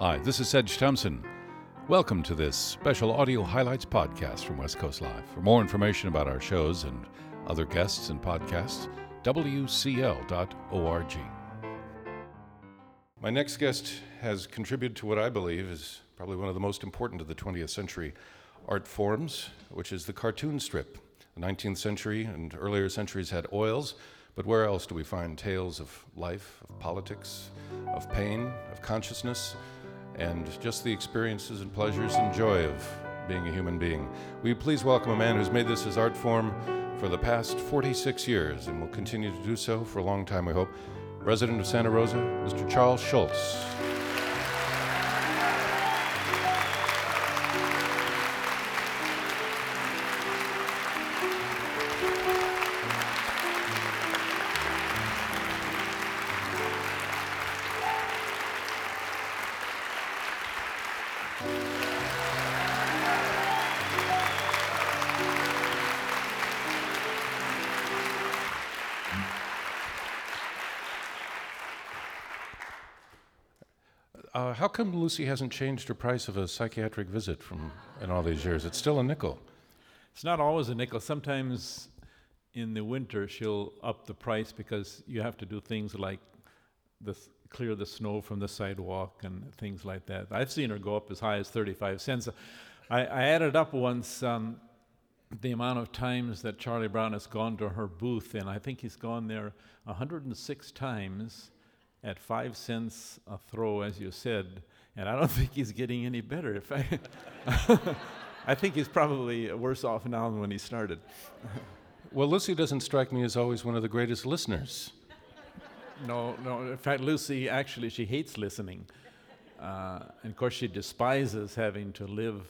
Hi, this is Sedge Thompson. Welcome to this special audio highlights podcast from West Coast Live. For more information about our shows and other guests and podcasts, wcl.org. My next guest has contributed to what I believe is probably one of the most important of the 20th century art forms, which is the cartoon strip. The 19th century and earlier centuries had oils, but where else do we find tales of life, of politics, of pain, of consciousness, and just the experiences and pleasures and joy of being a human being? Will you please welcome a man who's made this his art form for the past 46 years and will continue to do so for a long time, we hope. Resident of Santa Rosa, Mr. Charles Schulz. Uh, how come Lucy hasn't changed her price of a psychiatric visit from in all these years? It's still a nickel. It's not always a nickel. Sometimes in the winter she'll up the price because you have to do things like the th- clear the snow from the sidewalk and things like that. I've seen her go up as high as 35 cents. I, I added up once um, the amount of times that Charlie Brown has gone to her booth, and I think he's gone there 106 times at five cents a throw, as you said, and I don't think he's getting any better. If I, I think he's probably worse off now than when he started. Well, Lucy doesn't strike me as always one of the greatest listeners. No, no. In fact, Lucy actually she hates listening, uh, and of course she despises having to live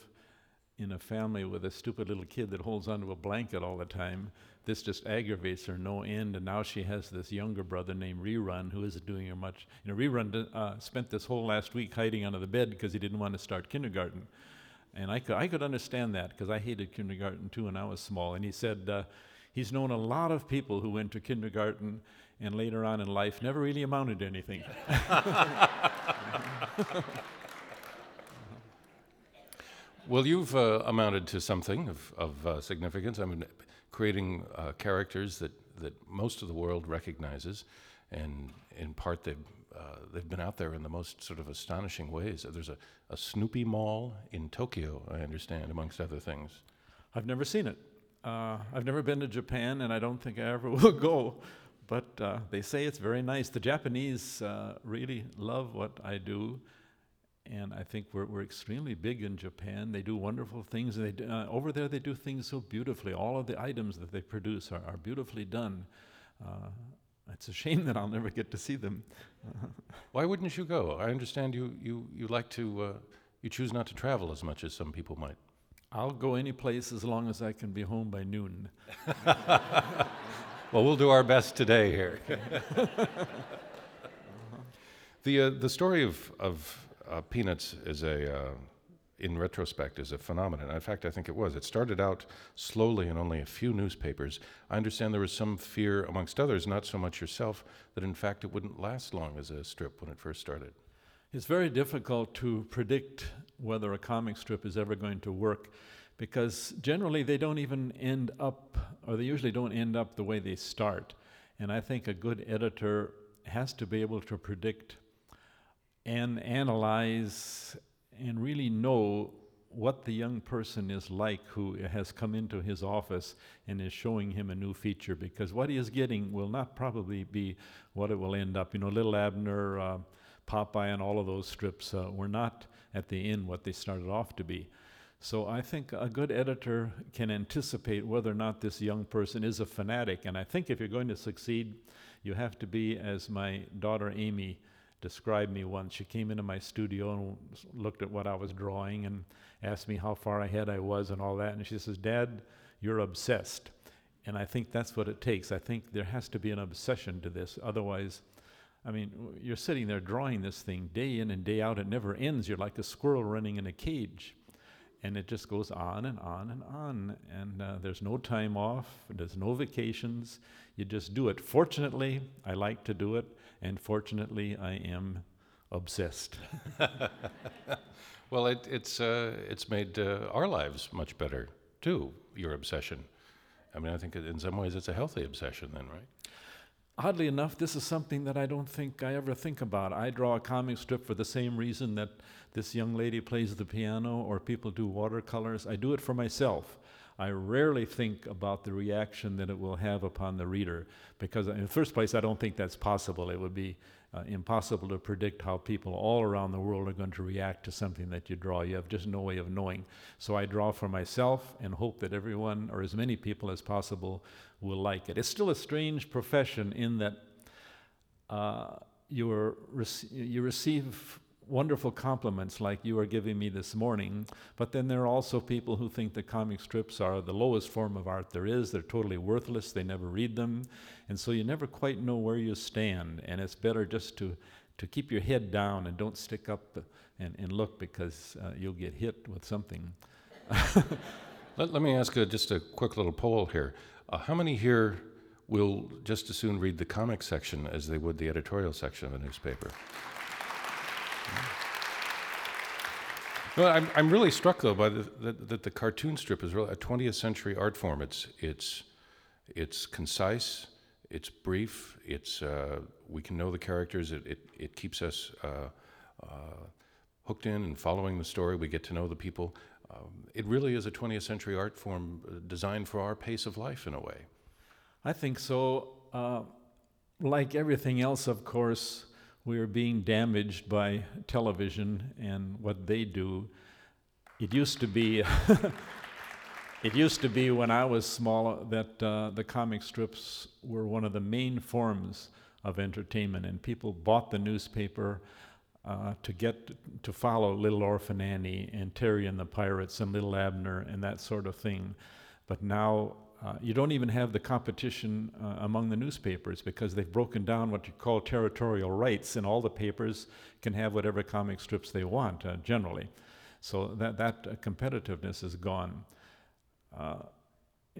in a family with a stupid little kid that holds onto a blanket all the time. This just aggravates her no end, and now she has this younger brother named Rerun who isn't doing her much. You know, Rerun uh, spent this whole last week hiding under the bed because he didn't want to start kindergarten, and I could I could understand that because I hated kindergarten too when I was small. And he said uh, he's known a lot of people who went to kindergarten and later on in life never really amounted to anything. Well, you've uh, amounted to something of, of uh, significance. I mean, creating uh, characters that, that most of the world recognizes, and in part they've, uh, they've been out there in the most sort of astonishing ways. There's a, a Snoopy Mall in Tokyo, I understand, amongst other things. I've never seen it. Uh, I've never been to Japan, and I don't think I ever will go. But uh, they say it's very nice. The Japanese really love what I do and I think we're, we're extremely big in Japan. They do wonderful things. They do, uh, over there, they do things so beautifully. All of the items that they produce are, are beautifully done. Uh, it's a shame that I'll never get to see them. Why wouldn't you go? I understand you, you, you like to, uh, you choose not to travel as much as some people might. I'll go any place as long as I can be home by noon. well, we'll do our best today here. the, uh, the story of, of uh, Peanuts is a, uh, in retrospect, is a phenomenon. In fact, I think it was. It started out slowly in only a few newspapers. I understand there was some fear, amongst others, not so much yourself, that in fact it wouldn't last long as a strip when it first started. It's very difficult to predict whether a comic strip is ever going to work because generally they don't even end up, or they usually don't end up the way they start. And I think a good editor has to be able to predict and analyze and really know what the young person is like who has come into his office and is showing him a new feature because what he is getting will not probably be what it will end up. You know, Little Abner, uh, Popeye, and all of those strips uh, were not at the end what they started off to be. So I think a good editor can anticipate whether or not this young person is a fanatic. And I think if you're going to succeed, you have to be, as my daughter Amy described me once. She came into my studio and looked at what I was drawing and asked me how far ahead I was and all that. And she says, Dad, you're obsessed. And I think that's what it takes. I think there has to be an obsession to this. Otherwise, I mean, you're sitting there drawing this thing day in and day out. It never ends. You're like a squirrel running in a cage. And it just goes on and on and on. And uh, there's no time off, there's no vacations. You just do it. Fortunately, I like to do it. And fortunately, I am obsessed. Well, it, it's, uh, it's made uh, our lives much better, too, your obsession. I mean, I think in some ways it's a healthy obsession, then, right? Oddly enough, this is something that I don't think I ever think about. I draw a comic strip for the same reason that this young lady plays the piano or people do watercolors. I do it for myself. I rarely think about the reaction that it will have upon the reader because, in the first place, I don't think that's possible. It would be uh, impossible to predict how people all around the world are going to react to something that you draw. You have just no way of knowing. So I draw for myself and hope that everyone, or as many people as possible, will like it. It's still a strange profession in that uh, you, rec- you receive wonderful compliments like you are giving me this morning, but then there are also people who think that comic strips are the lowest form of art there is. They're totally worthless, they never read them, and so you never quite know where you stand, and it's better just to, to keep your head down and don't stick up and, and look because uh, you'll get hit with something. Let, let me ask uh just a quick little poll here. Uh, how many here will just as soon read the comic section as they would the editorial section of a newspaper? Well, I'm, I'm really struck though by the, that, that the cartoon strip is really a 20th century art form. It's, it's, it's concise, it's brief, it's, uh, we can know the characters, it, it, it keeps us uh, uh, hooked in and following the story. We get to know the people. Um, it really is a 20th century art form uh, designed for our pace of life in a way. I think so. Uh, like everything else, of course, we are being damaged by television and what they do. It used to be, it used to be when I was small that uh, the comic strips were one of the main forms of entertainment, and people bought the newspaper uh, to get to follow Little Orphan Annie and Terry and the Pirates and Little Abner and that sort of thing. But now uh, you don't even have the competition uh, among the newspapers because they've broken down what you call territorial rights, and all the papers can have whatever comic strips they want uh, generally. So that that uh, competitiveness is gone. Uh,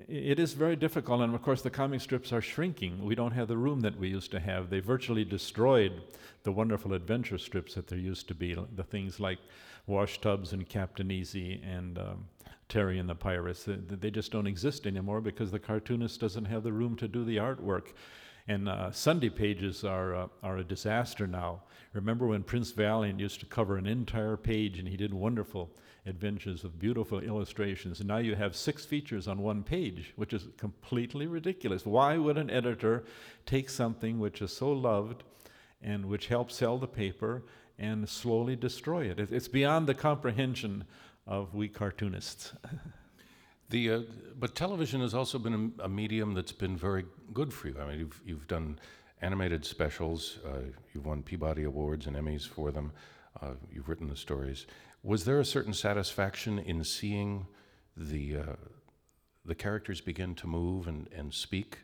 it is very difficult, and of course, the comic strips are shrinking. We don't have the room that we used to have. They virtually destroyed the wonderful adventure strips that there used to be, the things like Wash Tubbs and Captain Easy and um, Terry and the Pirates. They, just don't exist anymore because the cartoonist doesn't have the room to do the artwork. And uh, Sunday pages are, uh, are a disaster now. Remember when Prince Valiant used to cover an entire page and he did wonderful adventures with beautiful illustrations. And now you have six features on one page, which is completely ridiculous. Why would an editor take something which is so loved and which helps sell the paper and slowly destroy it? It's beyond the comprehension of we cartoonists. The, uh, but television has also been a, a, medium that's been very good for you. I mean, you've, you've done animated specials, uh, you've won Peabody Awards and Emmys for them, uh, you've written the stories. Was there a certain satisfaction in seeing the, uh, the characters begin to move and, and speak?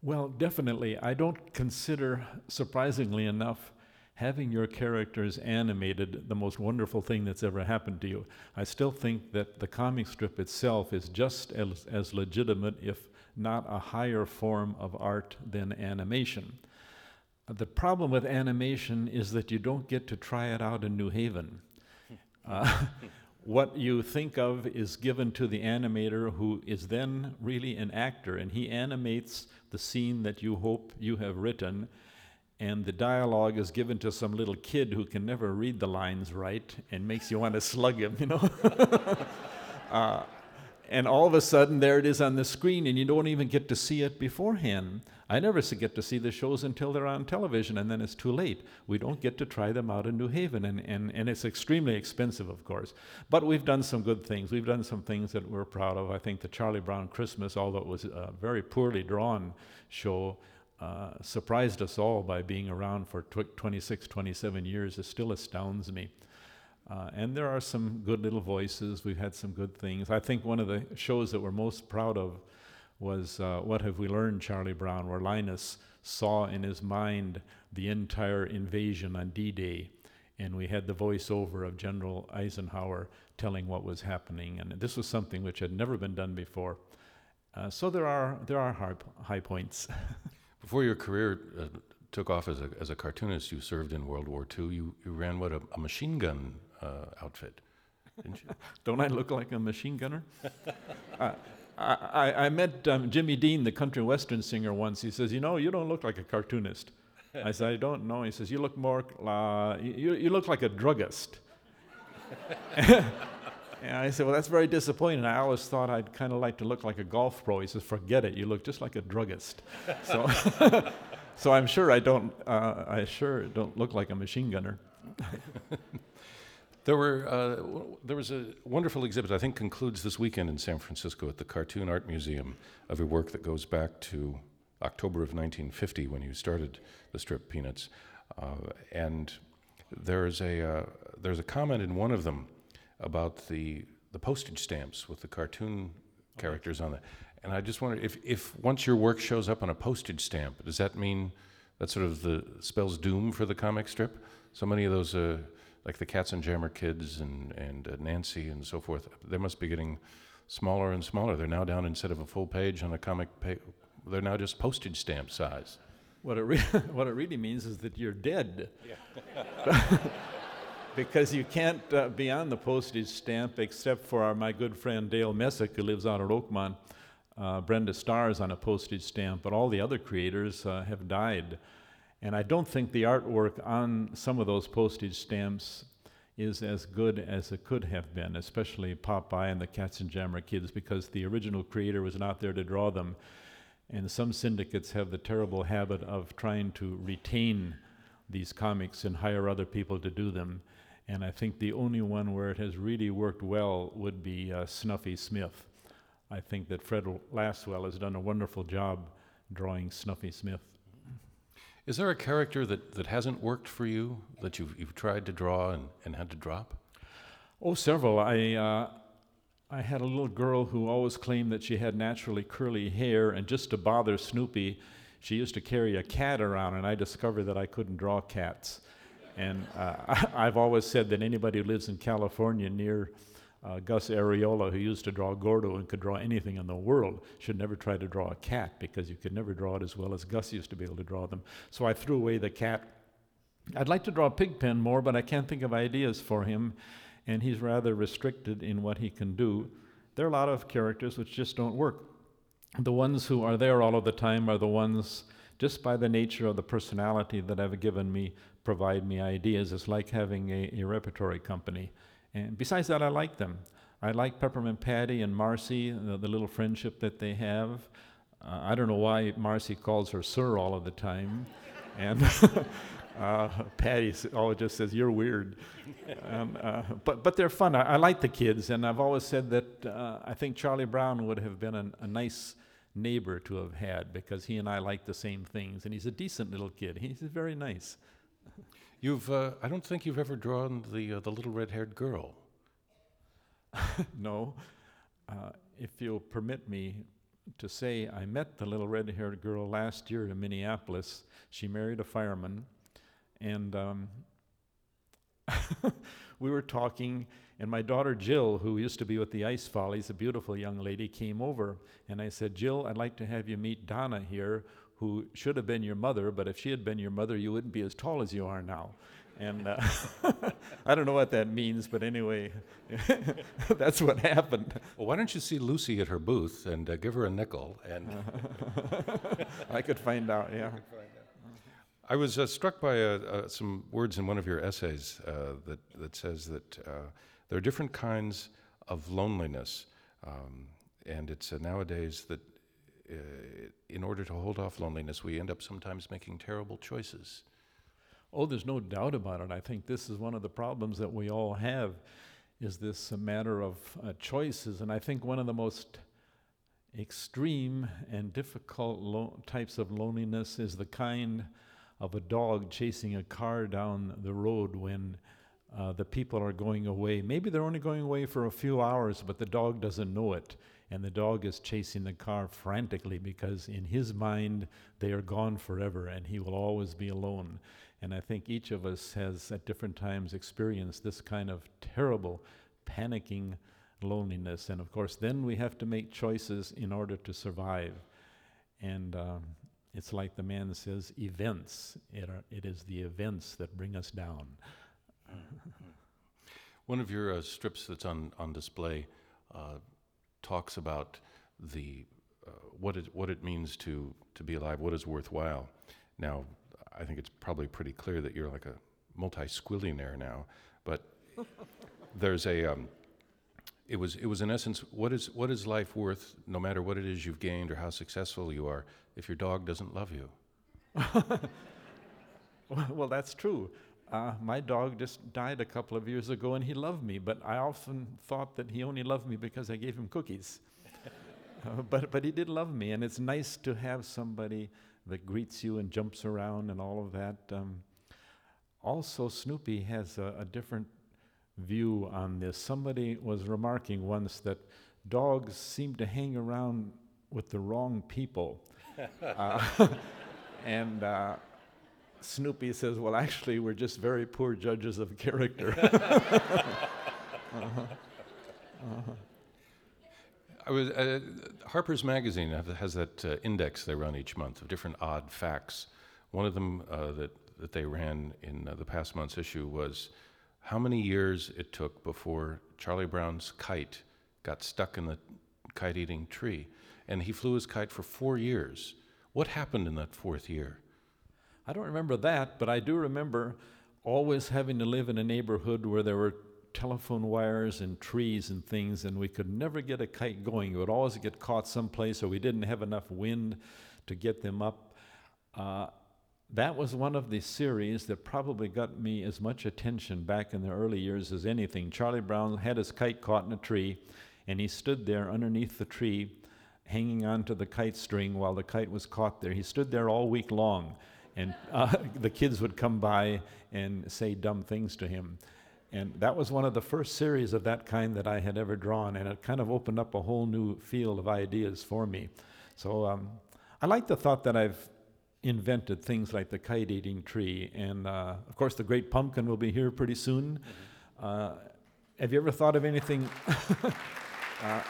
Well, definitely. I don't consider, surprisingly enough, having your characters animated the most wonderful thing that's ever happened to you. I still think that the comic strip itself is just as, as legitimate, if not a higher form of art than animation. The problem with animation is that you don't get to try it out in New Haven. Uh, what you think of is given to the animator, who is then really an actor, and he animates the scene that you hope you have written and the dialogue is given to some little kid who can never read the lines right and makes you want to slug him, you know? uh, and all of a sudden, there it is on the screen, and you don't even get to see it beforehand. I never get to see the shows until they're on television, and then it's too late. We don't get to try them out in New Haven, and, and, and it's extremely expensive, of course. But we've done some good things. We've done some things that we're proud of. I think the Charlie Brown Christmas, although it was a very poorly drawn show, uh, surprised us all by being around for tw- 26, 27 years. It still astounds me. Uh, and there are some good little voices. We've had some good things. I think one of the shows that we're most proud of was uh, What Have We Learned, Charlie Brown, where Linus saw in his mind the entire invasion on D Day. And we had the voiceover of General Eisenhower telling what was happening. And this was something which had never been done before. Uh, so there are, there are high, high points. Before your career uh, took off as a, as a cartoonist, you served in World War II. You, you ran, what, a, a machine gun uh, outfit, didn't you? Don't I look like a machine gunner? uh, I, I, met um, Jimmy Dean, the country western singer, once. He says, You know, you don't look like a cartoonist. I said, I don't know. He says, You look more, uh, you, you look like a druggist. and I said, Well, that's very disappointing. I always thought I'd kind of like to look like a golf pro. He says, Forget it. You look just like a druggist. so, so I'm sure I don't, uh, I sure don't look like a machine gunner. There were uh, there was a wonderful exhibit I think concludes this weekend in San Francisco at the Cartoon Art Museum of your work that goes back to October of 1950 when you started the strip Peanuts, uh, and there's a uh, there's a comment in one of them about the the postage stamps with the cartoon characters on it, and I just wondered if if once your work shows up on a postage stamp, does that mean that sort of the spells doom for the comic strip? So many of those. Uh, like the Katzenjammer kids and and uh, Nancy and so forth, they must be getting smaller and smaller. They're now down instead of a full page on a comic page, they're now just postage stamp size. What it, re- what it really means is that you're dead. because you can't uh, be on the postage stamp except for our, my good friend Dale Messick, who lives out at Oakmont. Uh, Brenda Starr is on a postage stamp, but all the other creators uh, have died. And I don't think the artwork on some of those postage stamps is as good as it could have been, especially Popeye and the Katzenjammer kids, because the original creator was not there to draw them. And some syndicates have the terrible habit of trying to retain these comics and hire other people to do them. And I think the only one where it has really worked well would be uh, Snuffy Smith. I think that Fred Lasswell has done a wonderful job drawing Snuffy Smith. Is there a character that, that hasn't worked for you that you've, you've tried to draw and, and had to drop? Oh, several. I, uh, I had a little girl who always claimed that she had naturally curly hair, and just to bother Snoopy, she used to carry a cat around, and I discovered that I couldn't draw cats. And uh, I've always said that anybody who lives in California near uh, Gus Arriola, who used to draw Gordo and could draw anything in the world, should never try to draw a cat because you could never draw it as well as Gus used to be able to draw them. So I threw away the cat. I'd like to draw Pigpen more, but I can't think of ideas for him, and he's rather restricted in what he can do. There are a lot of characters which just don't work. The ones who are there all of the time are the ones, just by the nature of the personality that I've given me, provide me ideas. It's like having a, a repertory company. And besides that, I like them. I like Peppermint Patty and Marcy, the, the little friendship that they have. Uh, I don't know why Marcy calls her Sir all of the time. and uh, Patty always just says, You're weird. um, uh, but, but they're fun. I, I, like the kids, and I've always said that uh, I think Charlie Brown would have been an, a nice neighbor to have had because he and I like the same things. And he's a decent little kid. He's very nice. You've, uh, I don't think you've ever drawn the, uh, the little red haired girl. no. Uh, if you'll permit me to say, I met the little red haired girl last year in Minneapolis. She married a fireman, and um, we were talking, and my daughter Jill, who used to be with the Ice Follies, a beautiful young lady, came over, and I said, Jill, I'd like to have you meet Donna here, who should have been your mother, but if she had been your mother, you wouldn't be as tall as you are now. And uh, I don't know what that means, but anyway, that's what happened. Well, why don't you see Lucy at her booth and uh, give her a nickel? And I could find out, yeah. I was uh, struck by uh, uh, some words in one of your essays uh, that, that says that there are different kinds of loneliness. Um, and it's nowadays that in order to hold off loneliness, we end up sometimes making terrible choices. Oh, there's no doubt about it. I think this is one of the problems that we all have is this matter of uh, choices. And I think one of the most extreme and difficult lo- types of loneliness is the kind of a dog chasing a car down the road when uh, the people are going away. Maybe they're only going away for a few hours, but the dog doesn't know it and the dog is chasing the car frantically because in his mind they are gone forever and he will always be alone. And I think each of us has at different times experienced this kind of terrible, panicking loneliness. And of course, then we have to make choices in order to survive. And um, it's like the man says, events. It, are, it is the events that bring us down. One of your uh, strips that's on, on display uh, talks about the uh, what it what it means to to be alive, what is worthwhile. Now, I think it's probably pretty clear that you're like a multi-squillionaire now, but there's a um, it was it was in essence what is what is life worth no matter what it is you've gained or how successful you are if your dog doesn't love you. well, that's true. Uh, my dog just died a couple of years ago and he loved me, but I often thought that he only loved me because I gave him cookies. uh, but, but he did love me, and it's nice to have somebody that greets you and jumps around and all of that. Um, also, Snoopy has a, a different view on this. Somebody was remarking once that dogs seem to hang around with the wrong people. uh, and uh, Snoopy says, Well, actually, we're just very poor judges of character. uh-huh. Uh-huh. I was, uh, Harper's Magazine has that uh, index they run each month of different odd facts. One of them uh, that, that they ran in uh, the past month's issue was how many years it took before Charlie Brown's kite got stuck in the kite eating tree. And he flew his kite for four years. What happened in that fourth year? I don't remember that, but I do remember always having to live in a neighborhood where there were telephone wires and trees and things, and we could never get a kite going. It would always get caught someplace, or we didn't have enough wind to get them up. Uh, that was one of the series that probably got me as much attention back in the early years as anything. Charlie Brown had his kite caught in a tree, and he stood there underneath the tree, hanging onto the kite string while the kite was caught there. He stood there all week long and uh, the kids would come by and say dumb things to him. And that was one of the first series of that kind that I had ever drawn, and it kind of opened up a whole new field of ideas for me. So um, I like the thought that I've invented things like the kite eating tree, and uh, of course, the great pumpkin will be here pretty soon. Mm-hmm. Uh, have you ever thought of anything? Uh,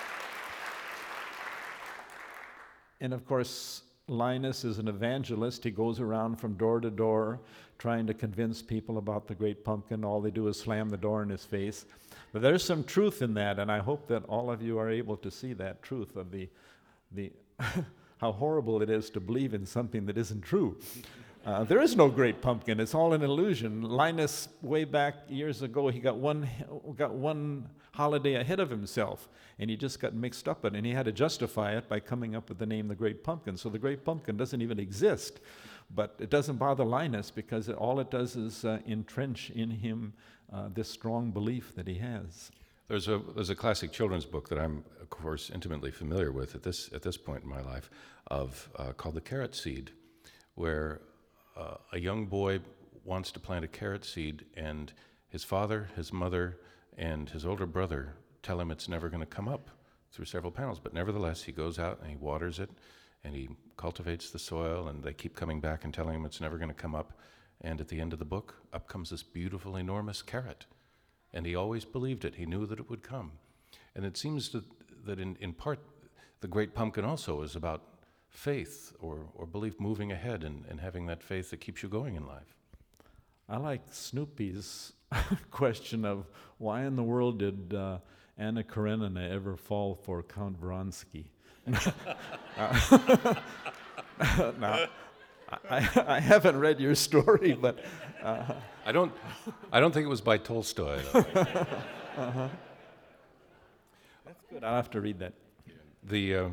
and of course, Linus is an evangelist. He goes around from door to door trying to convince people about the great pumpkin. All they do is slam the door in his face. But there's some truth in that, and I hope that all of you are able to see that truth of the, the how horrible it is to believe in something that isn't true. Uh, there is no great pumpkin. It's all an illusion. Linus, way back years ago, he got one, got one holiday ahead of himself, and he just got mixed up in it, and he had to justify it by coming up with the name the Great Pumpkin. So the Great Pumpkin doesn't even exist, but it doesn't bother Linus because it, all it does is uh, entrench in him uh, this strong belief that he has. There's a, there's a classic children's book that I'm, of course, intimately familiar with at this, at this point in my life, of, uh, called The Carrot Seed, where a young boy wants to plant a carrot seed, and his father, his mother, and his older brother tell him it's never going to come up through several panels. But nevertheless, he goes out and he waters it, and he cultivates the soil, and they keep coming back and telling him it's never going to come up. And at the end of the book, up comes this beautiful, enormous carrot. And he always believed it. He knew that it would come. And it seems to, that in, in part, the great pumpkin also is about faith or, or belief moving ahead and, and having that faith that keeps you going in life. I like Snoopy's question of why in the world did uh, Anna Karenina ever fall for Count Vronsky? uh, now, I, I, haven't read your story, but uh, I don't. I don't think it was by Tolstoy. uh-huh. That's good. I'll have to read that. The uh,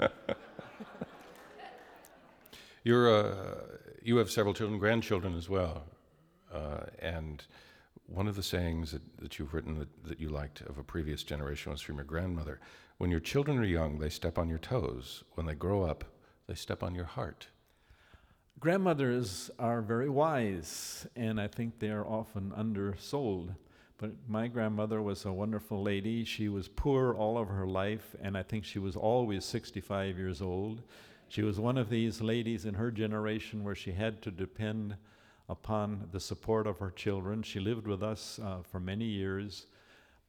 You're, uh, you have several children, grandchildren as well. Uh, and one of the sayings that, that you've written that, that you liked of a previous generation was from your grandmother. When your children are young, they step on your toes. When they grow up, they step on your heart. Grandmothers are very wise, and I think they are often undersold. But my grandmother was a wonderful lady. She was poor all of her life, and I think she was always 65 years old. She was one of these ladies in her generation where she had to depend upon the support of her children. She lived with us uh, for many years,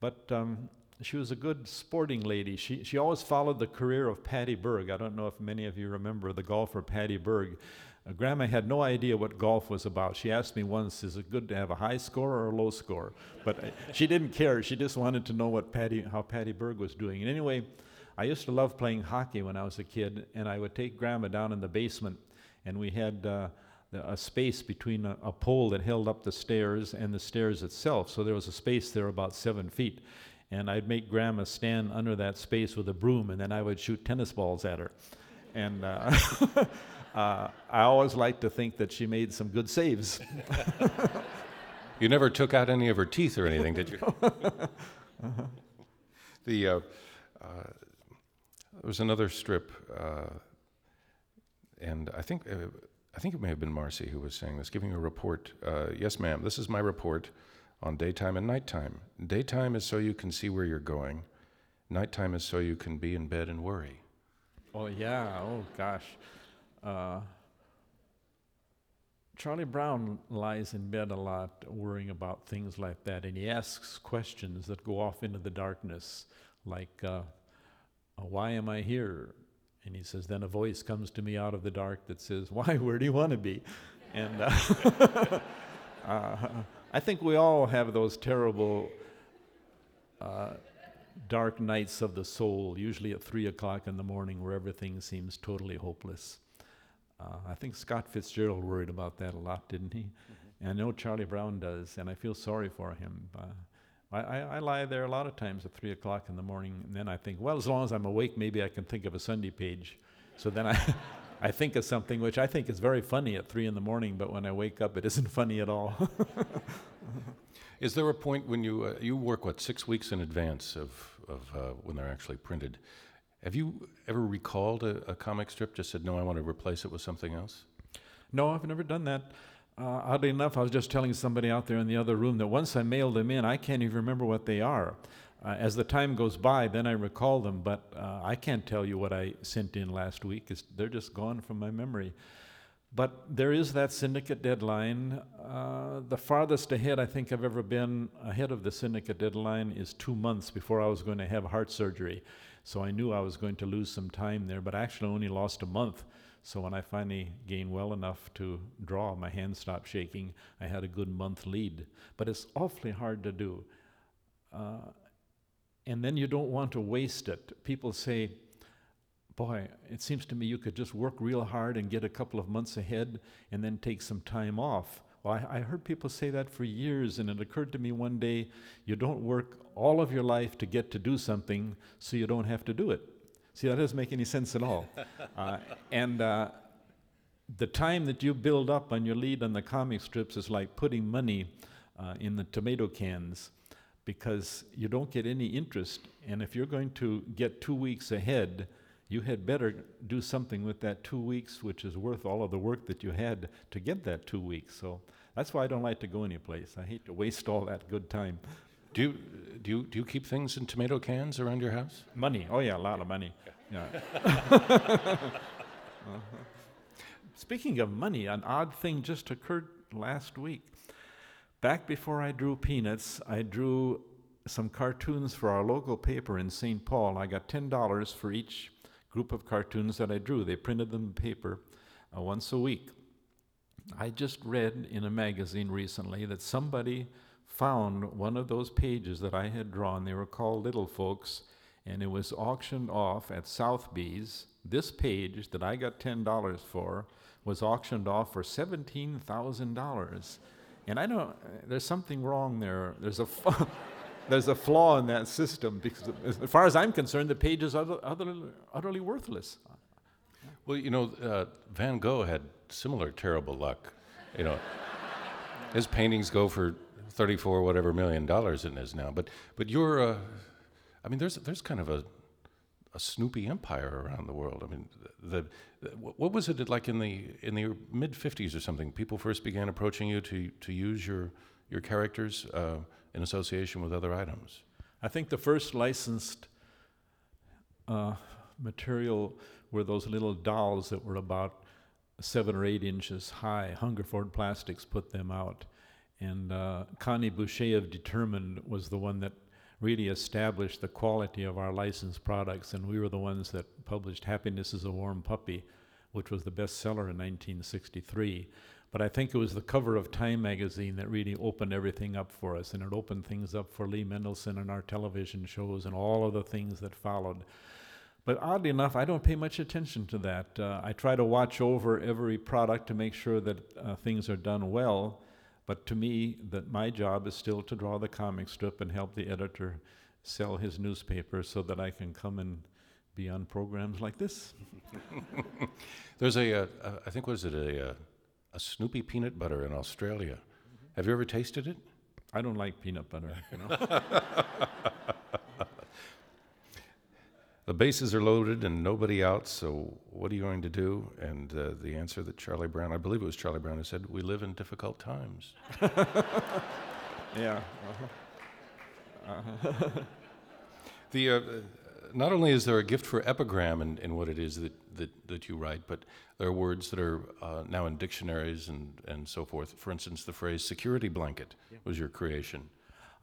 but um, she was a good sporting lady. She, she always followed the career of Patty Berg. I don't know if many of you remember the golfer Patty Berg. Uh, Grandma had no idea what golf was about. She asked me once, "Is it good to have a high score or a low score?" But uh, she didn't care. She just wanted to know what Patty, how Patty Berg was doing. And anyway, I used to love playing hockey when I was a kid, and I would take Grandma down in the basement, and we had uh, a space between a, a pole that held up the stairs and the stairs itself. So there was a space there about seven feet. And I'd make Grandma stand under that space with a broom, and then I would shoot tennis balls at her. And uh, uh, I always liked to think that she made some good saves. You never took out any of her teeth or anything, did you? The uh, uh, there was another strip, uh, and I think uh, I think it may have been Marcy who was saying this, giving a report. Uh, yes, ma'am. This is my report on daytime and nighttime. Daytime is so you can see where you're going. Nighttime is so you can be in bed and worry. Oh yeah. Oh gosh. Uh, Charlie Brown lies in bed a lot, worrying about things like that, and he asks questions that go off into the darkness, like, uh, uh, "Why am I here?" And he says, "Then a voice comes to me out of the dark that says, "Why? Where do you want to be?" And uh, uh, I think we all have those terrible uh, dark nights of the soul, usually at three o'clock in the morning, where everything seems totally hopeless. Uh, I think Scott Fitzgerald worried about that a lot, didn't he? And I know Charlie Brown does, and I feel sorry for him. Uh, I, I, I lie there a lot of times at three o'clock in the morning, and then I think, well, as long as I'm awake, maybe I can think of a Sunday page. So then I, I think of something which I think is very funny at three in the morning, but when I wake up, it isn't funny at all. Is there a point when you uh, you work what six weeks in advance of of uh, when they're actually printed? Have you ever recalled a, a comic strip? Just said no, I want to replace it with something else. No, I've never done that. Uh, oddly enough, I was just telling somebody out there in the other room that once I mailed them in, I can't even remember what they are. Uh, as the time goes by, then I recall them, but uh, I can't tell you what I sent in last week. It's, they're just gone from my memory. But there is that syndicate deadline. Uh, the farthest ahead I think I've ever been ahead of the syndicate deadline is two months before I was going to have heart surgery. So I knew I was going to lose some time there, but I actually only lost a month. So when I finally gained well enough to draw, my hand stopped shaking. I had a good month lead. But it's awfully hard to do. Uh, and then you don't want to waste it. People say, boy, it seems to me you could just work real hard and get a couple of months ahead and then take some time off. Well, I, I, heard people say that for years, and it occurred to me one day you don't work all of your life to get to do something so you don't have to do it. See, that doesn't make any sense at all. uh, and uh, the time that you build up on your lead on the comic strips is like putting money uh, in the tomato cans because you don't get any interest. And if you're going to get two weeks ahead, you had better do something with that two weeks, which is worth all of the work that you had to get that two weeks. So that's why I don't like to go anyplace. I hate to waste all that good time. Do you, do you, do you keep things in tomato cans around your house? Money. Oh, yeah, a lot of money. Yeah. uh-huh. Speaking of money, an odd thing just occurred last week. Back before I drew Peanuts, I drew some cartoons for our local paper in St. Paul. I got $10 for each group of cartoons that I drew. They printed them in paper uh, once a week. I just read in a magazine recently that somebody found one of those pages that I had drawn. They were called Little Folks, and it was auctioned off at Sotheby's. This page that I got $10 for was auctioned off for $17,000. And I don't, there's something wrong there. There's a. there's a flaw in that system because, as far as I'm concerned, the page is utter, utterly, utterly worthless. Well, you know, uh, Van Gogh had similar terrible luck. You know, his paintings go for 34 whatever million dollars it is now. But but you're, uh, I mean, there's there's kind of a a Snoopy empire around the world. I mean, the, the what was it like in the in the mid 50s or something? People first began approaching you to to use your your characters. Uh, in association with other items. I think the first licensed uh, material were those little dolls that were about seven or eight inches high. Hungerford Plastics put them out. And uh, Connie Boucher of Determined was the one that really established the quality of our licensed products, and we were the ones that published Happiness is a Warm Puppy, which was the bestseller in 1963. But I think it was the cover of Time magazine that really opened everything up for us, and it opened things up for Lee Mendelson and our television shows and all of the things that followed. But oddly enough, I don't pay much attention to that. Uh, I try to watch over every product to make sure that uh, things are done well. But to me, that my job is still to draw the comic strip and help the editor sell his newspaper so that I can come and be on programs like this. There's a, uh, uh, I think, was it a, uh, a Snoopy peanut butter in Australia? Have you ever tasted it? I don't like peanut butter, you know. The bases are loaded and nobody out, so what are you going to do? And uh, the answer that Charlie Brown, I believe it was Charlie Brown, who said, We live in difficult times. yeah. The, uh, not only is there a gift for epigram in, in what it is that, that, that you write, but there are words that are uh, now in dictionaries and, and so forth. For instance, the phrase security blanket was your creation.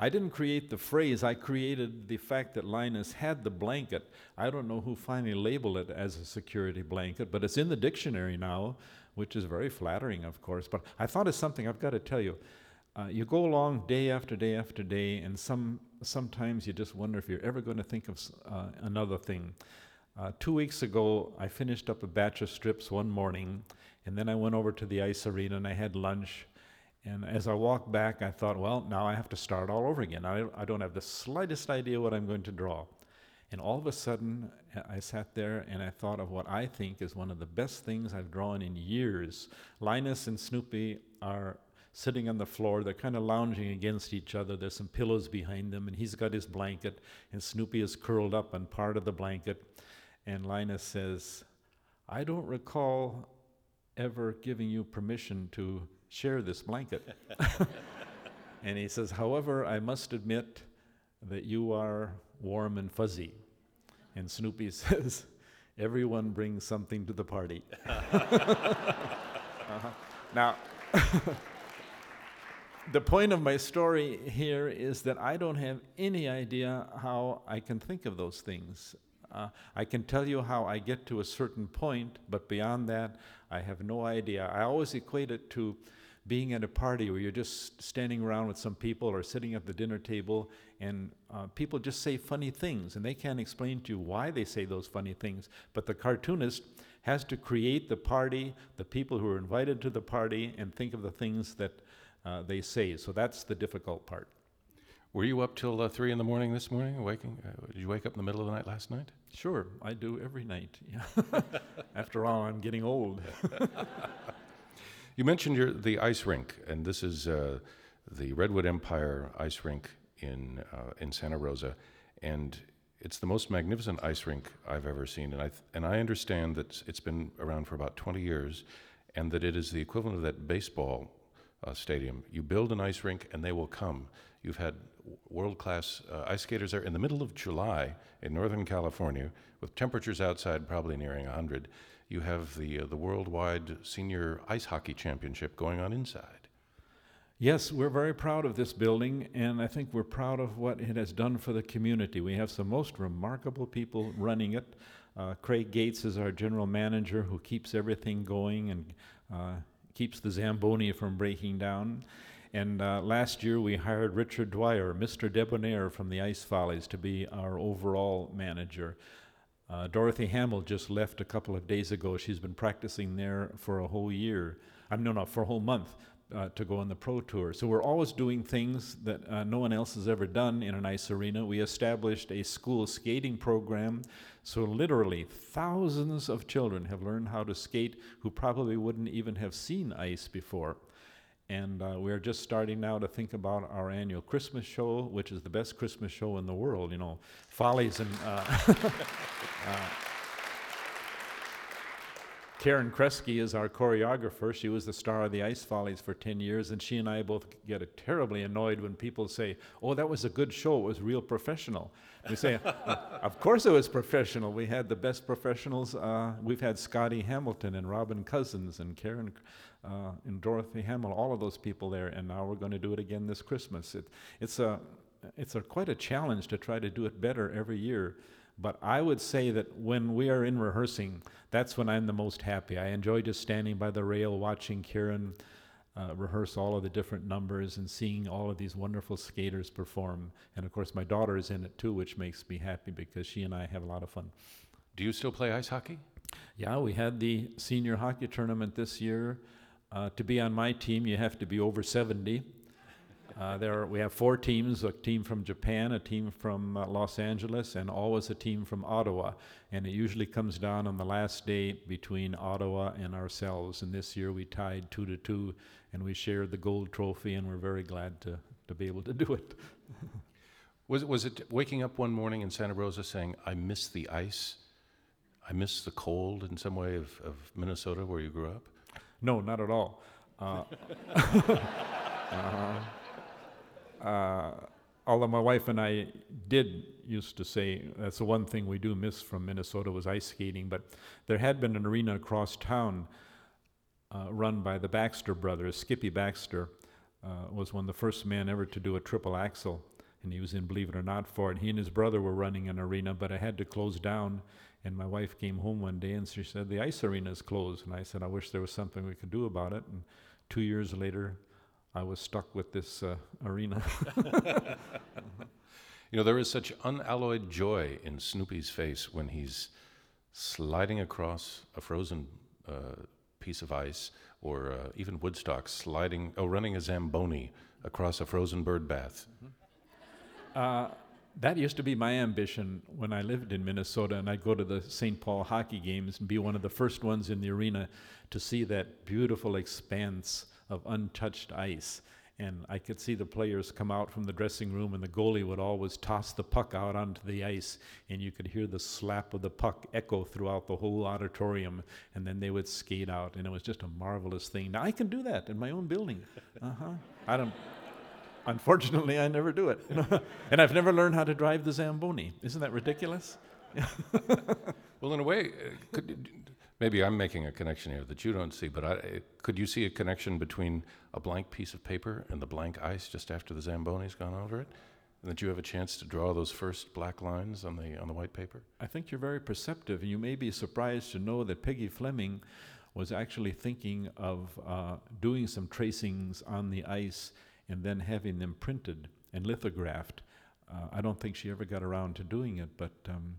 I didn't create the phrase, I created the fact that Linus had the blanket. I don't know who finally labeled it as a security blanket, but it's in the dictionary now, which is very flattering, of course. But I thought of something I've got to tell you. Uh, you go along day after day after day, and some sometimes you just wonder if you're ever going to think of uh, another thing. Uh, two weeks ago, I finished up a batch of strips one morning, and then I went over to the ice arena and I had lunch. And as I walked back, I thought, well, now I have to start all over again. I, I don't have the slightest idea what I'm going to draw. And all of a sudden, I sat there and I thought of what I think is one of the best things I've drawn in years. Linus and Snoopy are sitting on the floor. They're kind of lounging against each other. There's some pillows behind them, and he's got his blanket, and Snoopy is curled up on part of the blanket. And Linus says, I don't recall ever giving you permission to share this blanket. and he says, However, I must admit that you are warm and fuzzy. And Snoopy says, Everyone brings something to the party. uh-huh. Now, the point of my story here is that I don't have any idea how I can think of those things. Uh, I can tell you how I get to a certain point, but beyond that, I have no idea. I always equate it to being at a party where you're just standing around with some people or sitting at the dinner table and uh, people just say funny things and they can't explain to you why they say those funny things. But the cartoonist has to create the party, the people who are invited to the party, and think of the things that uh, they say. So that's the difficult part. Were you up till uh, three in the morning this morning? Waking? Uh, did you wake up in the middle of the night last night? Sure, I do every night. Yeah. After all, I'm getting old. You mentioned your, the ice rink, and this is uh, the Redwood Empire ice rink in uh, in Santa Rosa, and it's the most magnificent ice rink I've ever seen. And I th- and I understand that it's been around for about 20 years, and that it is the equivalent of that baseball uh, stadium. You build an ice rink, and they will come. You've had world-class uh, ice skaters there in the middle of July in Northern California, with temperatures outside probably nearing 100 you have the, uh, the worldwide senior ice hockey championship going on inside. Yes, we're very proud of this building, and I think we're proud of what it has done for the community. We have some most remarkable people running it. Uh, Craig Gates is our general manager who keeps everything going and uh, keeps the Zamboni from breaking down. And uh, last year we hired Richard Dwyer, Mr. Debonair from the Ice Follies, to be our overall manager. Uh, Dorothy Hamill just left a couple of days ago. She's been practicing there for a whole year. I'm no, no, for a whole month uh, to go on the pro tour. So we're always doing things that uh, no one else has ever done in an ice arena. We established a school skating program. So literally, thousands of children have learned how to skate who probably wouldn't even have seen ice before. And uh, we're just starting now to think about our annual Christmas show, which is the best Christmas show in the world. You know, Follies and. Uh, uh, Karen Kresge is our choreographer. She was the star of the Ice Follies for 10 years, and she and I both get terribly annoyed when people say, Oh, that was a good show. It was real professional. We say, Of course it was professional. We had the best professionals. Uh, we've had Scotty Hamilton and Robin Cousins and Karen uh, and Dorothy Hamill, all of those people there, and now we're going to do it again this Christmas. It, it's a it's a, quite a challenge to try to do it better every year. But I would say that when we are in rehearsing, that's when I'm the most happy. I enjoy just standing by the rail watching Karen uh, rehearse all of the different numbers and seeing all of these wonderful skaters perform. And of course, my daughter is in it too, which makes me happy because she and I have a lot of fun. Do you still play ice hockey? Yeah, we had the senior hockey tournament this year. Uh, to be on my team, you have to be over 70. Uh, there, are, we have four teams: a team from Japan, a team from uh, Los Angeles, and always a team from Ottawa. And it usually comes down on the last day between Ottawa and ourselves. And this year we tied two to two, and we shared the gold trophy, and we're very glad to to be able to do it. Was, was it waking up one morning in Santa Rosa saying, I miss the ice? I miss the cold in some way of, of Minnesota where you grew up? No, not at all. Uh, uh, uh, although my wife and I did used to say that's the one thing we do miss from Minnesota was ice skating, but there had been an arena across town uh, run by the Baxter brothers. Skippy Baxter uh, was one of the first men ever to do a triple axel, and he was in Believe It or Not for it. He and his brother were running an arena, but it had to close down. And my wife came home one day and she said, The ice arena is closed. And I said, I wish there was something we could do about it. And two years later, I was stuck with this uh, arena. You know, there is such unalloyed joy in Snoopy's face when he's sliding across a frozen uh, piece of ice, or uh, even Woodstock sliding, oh, running a Zamboni across a frozen bird bath. Uh, that used to be my ambition when I lived in Minnesota, and I'd go to the St. Paul hockey games and be one of the first ones in the arena to see that beautiful expanse of untouched ice. And I could see the players come out from the dressing room, and the goalie would always toss the puck out onto the ice, and you could hear the slap of the puck echo throughout the whole auditorium, and then they would skate out, and it was just a marvelous thing. Now I can do that in my own building. Uh huh. I don't. Unfortunately, I never do it. and I've never learned how to drive the Zamboni. Isn't that ridiculous? Well, in a way, uh, could, maybe I'm making a connection here that you don't see, but I, could you see a connection between a blank piece of paper and the blank ice just after the Zamboni's gone over it? And that you have a chance to draw those first black lines on the, on the white paper? I think you're very perceptive, and you may be surprised to know that Peggy Fleming was actually thinking of uh, doing some tracings on the ice and then having them printed and lithographed. Uh, I don't think she ever got around to doing it, but um,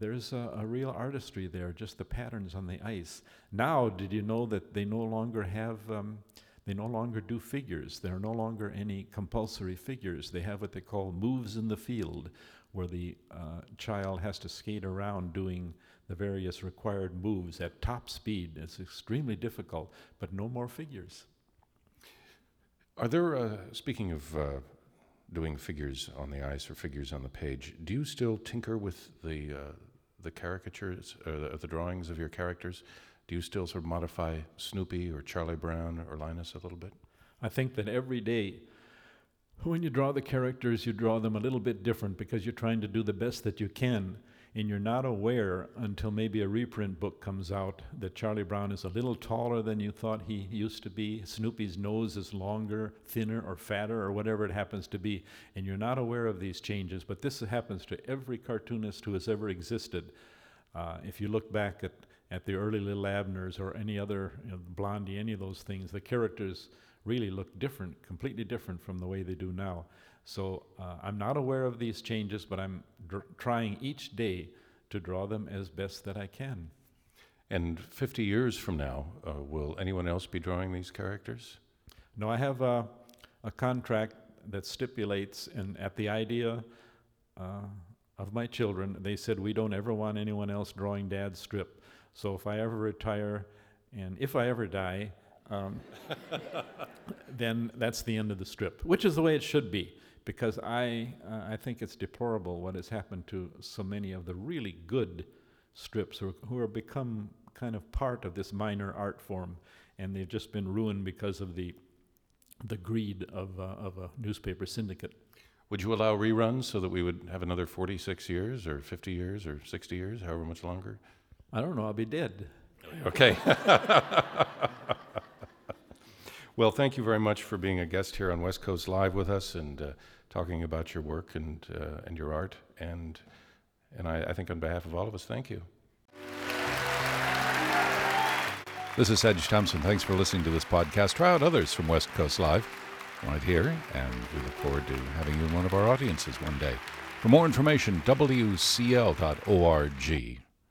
there's a, a real artistry there, just the patterns on the ice. Now, did you know that they no longer have, um, they no longer do figures? There are no longer any compulsory figures. They have what they call moves in the field, where the uh, child has to skate around doing the various required moves at top speed. It's extremely difficult, but no more figures. Are there, uh, speaking of uh, doing figures on the ice or figures on the page, do you still tinker with the, uh, the caricatures, or the, the drawings of your characters? Do you still sort of modify Snoopy or Charlie Brown or Linus a little bit? I think that every day, when you draw the characters, you draw them a little bit different because you're trying to do the best that you can. And you're not aware until maybe a reprint book comes out that Charlie Brown is a little taller than you thought he used to be. Snoopy's nose is longer, thinner, or fatter, or whatever it happens to be. And you're not aware of these changes. But this happens to every cartoonist who has ever existed. Uh, if you look back at, at the early Little Abners or any other, you know, Blondie, any of those things, the characters really look different, completely different from the way they do now. So uh, I'm not aware of these changes, but I'm dr- trying each day to draw them as best that I can. And 50 years from now, uh, will anyone else be drawing these characters? No, I have a, a contract that stipulates, and at the idea uh, of my children, they said we don't ever want anyone else drawing dad's strip. So if I ever retire, and if I ever die, um, then that's the end of the strip, which is the way it should be because I, uh, I think it's deplorable what has happened to so many of the really good strips who, who have become kind of part of this minor art form, and they've just been ruined because of the, the greed of, uh, of a newspaper syndicate. Would you allow reruns so that we would have another 46 years or 50 years or 60 years, however much longer? I don't know, I'll be dead. Okay. Well, thank you very much for being a guest here on West Coast Live with us and uh, talking about your work and, uh, and your art. And, and I, I think on behalf of all of us, thank you. This is Sedge Thompson. Thanks for listening to this podcast. Try out others from West Coast Live right here, and we look forward to having you in one of our audiences one day. For more information, WCL.org.